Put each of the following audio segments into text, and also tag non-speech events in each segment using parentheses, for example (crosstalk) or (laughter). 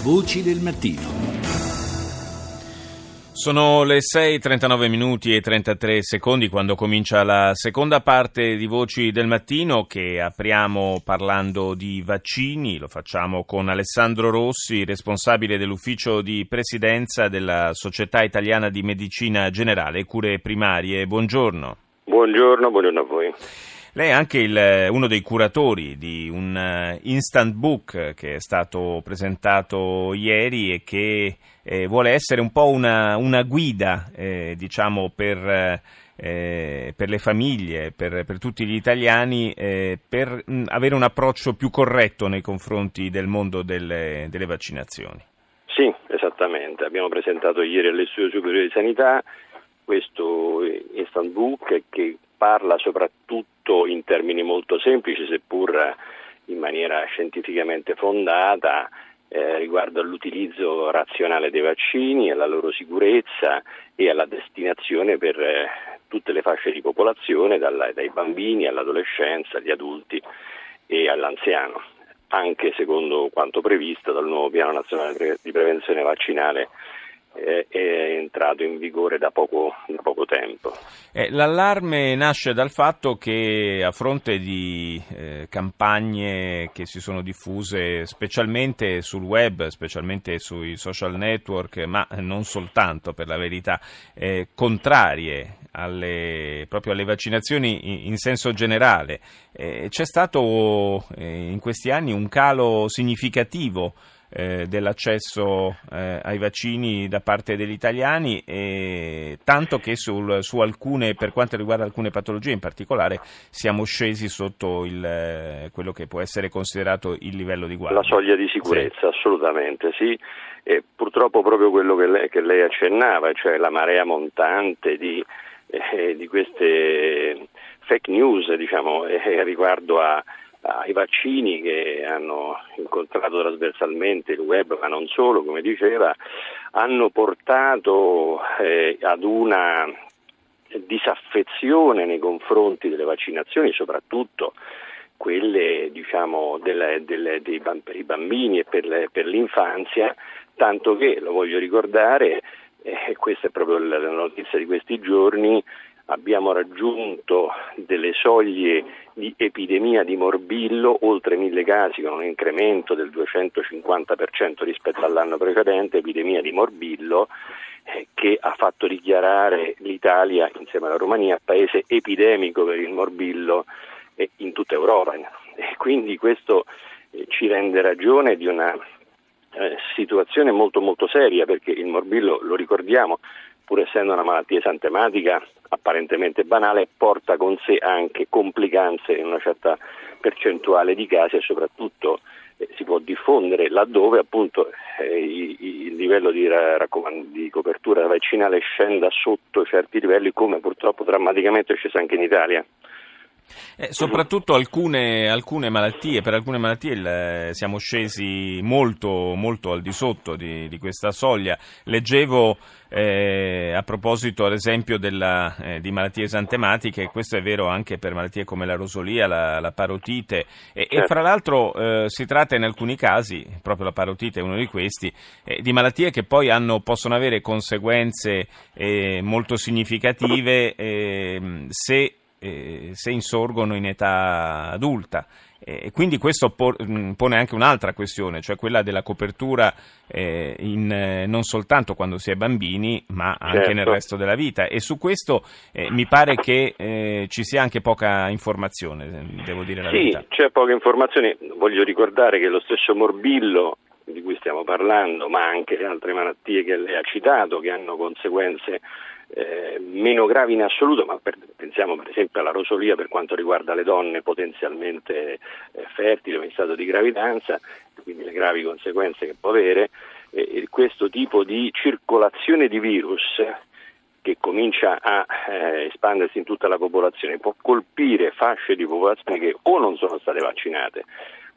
Voci del mattino. Sono le 6.39 minuti e 33 secondi quando comincia la seconda parte di Voci del Mattino che apriamo parlando di vaccini, lo facciamo con Alessandro Rossi, responsabile dell'ufficio di presidenza della Società Italiana di Medicina Generale e Cure Primarie. Buongiorno. Buongiorno, buongiorno a voi. Lei è anche il, uno dei curatori di un uh, instant book che è stato presentato ieri e che eh, vuole essere un po' una, una guida, eh, diciamo, per, eh, per, le famiglie, per, per, tutti gli italiani, eh, per mh, avere un approccio più corretto nei confronti del mondo delle, delle vaccinazioni. Sì, esattamente. Abbiamo presentato ieri all'Istituto Superiore di Sanità questo instant book che parla soprattutto in termini molto semplici, seppur in maniera scientificamente fondata, eh, riguardo all'utilizzo razionale dei vaccini, alla loro sicurezza e alla destinazione per eh, tutte le fasce di popolazione, dalla, dai bambini all'adolescenza, agli adulti e all'anziano, anche secondo quanto previsto dal nuovo piano nazionale di prevenzione vaccinale è entrato in vigore da poco, da poco tempo. Eh, l'allarme nasce dal fatto che a fronte di eh, campagne che si sono diffuse specialmente sul web, specialmente sui social network, ma non soltanto per la verità, eh, contrarie alle, proprio alle vaccinazioni in, in senso generale, eh, c'è stato eh, in questi anni un calo significativo eh, dell'accesso eh, ai vaccini da parte degli italiani, e tanto che sul, su alcune, per quanto riguarda alcune patologie in particolare, siamo scesi sotto il, eh, quello che può essere considerato il livello di guardia. La soglia di sicurezza, sì. assolutamente sì. E purtroppo proprio quello che lei, che lei accennava, cioè la marea montante di, eh, di queste fake news diciamo, eh, riguardo a ai vaccini che hanno incontrato trasversalmente il web, ma non solo, come diceva, hanno portato eh, ad una disaffezione nei confronti delle vaccinazioni, soprattutto quelle diciamo, delle, delle, dei, per i bambini e per, le, per, l'infanzia, tanto che, lo voglio ricordare, eh, questa è proprio la notizia di questi giorni, abbiamo raggiunto delle soglie di epidemia di morbillo, oltre mille casi con un incremento del 250% rispetto all'anno precedente, epidemia di morbillo eh, che ha fatto dichiarare l'Italia insieme alla Romania paese epidemico per il morbillo eh, in tutta Europa. E quindi questo eh, ci rende ragione di una situazione molto molto seria perché il morbillo, lo ricordiamo, pur essendo una malattia esantematica apparentemente banale, porta con sé anche complicanze in una certa percentuale di casi e soprattutto eh, si può diffondere laddove appunto eh, il livello di, raccomand- di, copertura vaccinale scenda sotto certi livelli come purtroppo drammaticamente è sceso anche in Italia. Eh, soprattutto alcune, alcune, malattie, per alcune malattie il, siamo scesi molto, molto al di sotto di, di questa soglia. Leggevo eh, a proposito ad esempio della, eh, di malattie esantematiche, questo è vero anche per malattie come la rosolia, la, la parotite e, e, fra l'altro eh, si tratta in alcuni casi, proprio la parotite è uno di questi, eh, di malattie che poi hanno, possono avere conseguenze eh, molto significative ehm, se eh, se insorgono in età adulta. E quindi questo pone anche un'altra questione, cioè quella della copertura eh, in, eh, non soltanto quando si è bambini, ma anche certo. nel resto della vita. E su questo eh, mi pare che eh, ci sia anche poca informazione, devo dire la sì, verità. Sì, c'è poca informazione. Voglio ricordare che lo stesso morbillo di cui stiamo parlando, ma anche le altre malattie che lei ha citato, che hanno conseguenze eh, meno gravi in assoluto, ma per, pensiamo per esempio alla rosolia per quanto riguarda le donne potenzialmente eh, fertili o in stato di gravidanza, quindi le gravi conseguenze che può avere, eh, questo tipo di circolazione di virus che comincia a eh, espandersi in tutta la popolazione può colpire fasce di popolazione che o non sono state vaccinate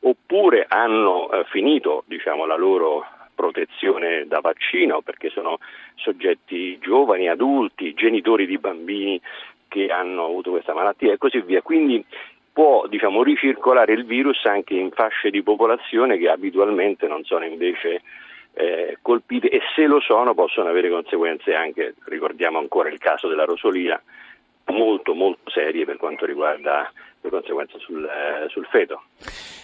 oppure hanno eh, finito diciamo, la loro protezione da vaccino perché sono soggetti giovani, adulti, genitori di bambini che hanno avuto questa malattia e così via. Quindi può diciamo, ricircolare il virus anche in fasce di popolazione che abitualmente non sono invece eh, colpite e se lo sono possono avere conseguenze anche, ricordiamo ancora il caso della rosolina, molto molto serie per quanto riguarda le conseguenze sul, eh, sul feto.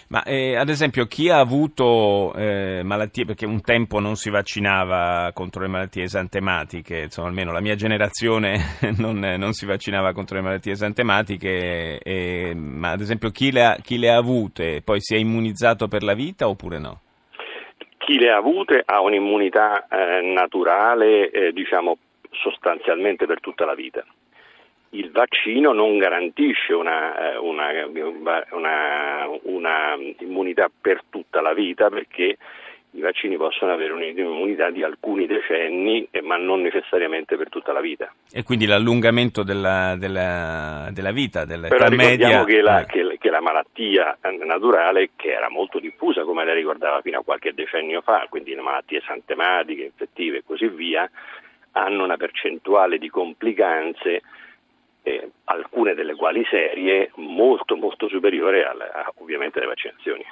Ma eh, ad esempio chi ha avuto eh, malattie, perché un tempo non si vaccinava contro le malattie esantematiche, insomma almeno la mia generazione (laughs) non, non si vaccinava contro le malattie esantematiche, eh, ma ad esempio chi le, ha, chi le ha avute poi si è immunizzato per la vita oppure no? Chi le ha avute ha un'immunità eh, naturale, eh, diciamo sostanzialmente per tutta la vita il vaccino non garantisce una, eh, una, una, una, immunità per tutta la vita perché i vaccini possono avere un'immunità di alcuni decenni, eh, ma non necessariamente per tutta la vita. E quindi l'allungamento della, della, della vita, dell'età media... Che la, eh. che, che la malattia naturale, che era molto diffusa, come lei ricordava fino a qualche decennio fa, quindi le malattie santematiche, infettive e così via, hanno una percentuale di complicanze eh, alcune delle quali serie, molto molto superiore alle, ovviamente alle vaccinazioni.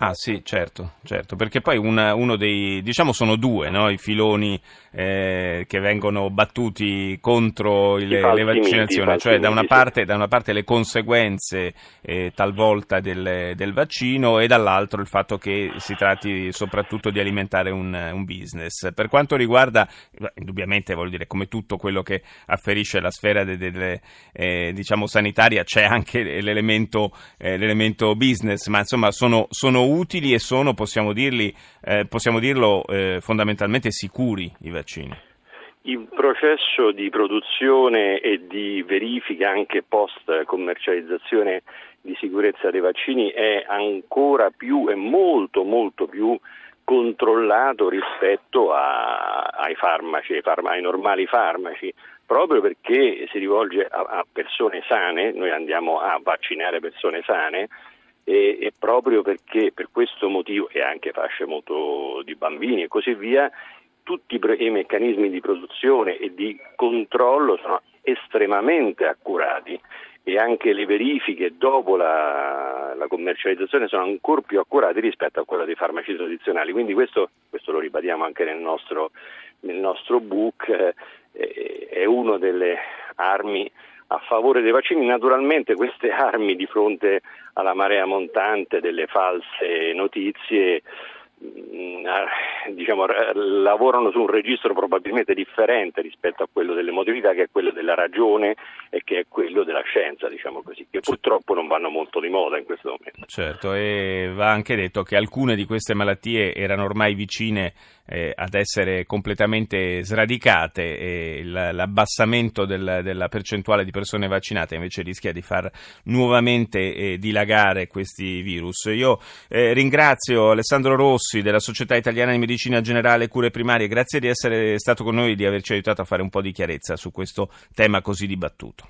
Ah sì, certo, certo, perché poi una, uno dei, diciamo sono due no? i filoni eh, che vengono battuti contro il, le vaccinazioni, miti, cioè da una, parte, da una, parte, le conseguenze eh, talvolta del, del, vaccino e dall'altro il fatto che si tratti soprattutto di alimentare un, un business. Per quanto riguarda, indubbiamente voglio dire, come tutto quello che afferisce la sfera de, de, de, eh, diciamo sanitaria c'è anche l'elemento, eh, l'elemento business, ma insomma sono, sono utili e sono, possiamo, dirli, eh, possiamo dirlo, eh, fondamentalmente sicuri i vaccini? Il processo di produzione e di verifica anche post commercializzazione di sicurezza dei vaccini è ancora più e molto molto più controllato rispetto a, ai farmaci, ai, farma, ai, normali farmaci, proprio perché si rivolge a, a persone sane, noi andiamo a vaccinare persone sane, e, e, proprio perché per questo motivo e anche fasce molto di bambini e così via, tutti i meccanismi di produzione e di controllo sono estremamente accurati e anche le verifiche dopo la, la commercializzazione sono ancora più accurate rispetto a quelle dei farmaci tradizionali. Quindi questo, questo lo ribadiamo anche nel nostro, nel nostro book, eh, è una delle armi a favore dei vaccini. Naturalmente queste (laughs) armi di fronte alla marea montante delle false notizie mm, diciamo, lavorano su un registro probabilmente differente rispetto a quello dell'emotività che è quello della ragione che è quello della scienza, diciamo così, che purtroppo non vanno molto di moda in questo momento. Certo, e va anche detto che alcune di queste malattie erano ormai vicine eh, ad essere completamente sradicate e l'abbassamento del, della percentuale di persone vaccinate invece rischia di far nuovamente eh, dilagare questi virus. Io eh, ringrazio Alessandro Rossi della Società Italiana di Medicina Generale e Cure Primarie, grazie di essere stato con noi e di averci aiutato a fare un po' di chiarezza su questo tema così dibattuto.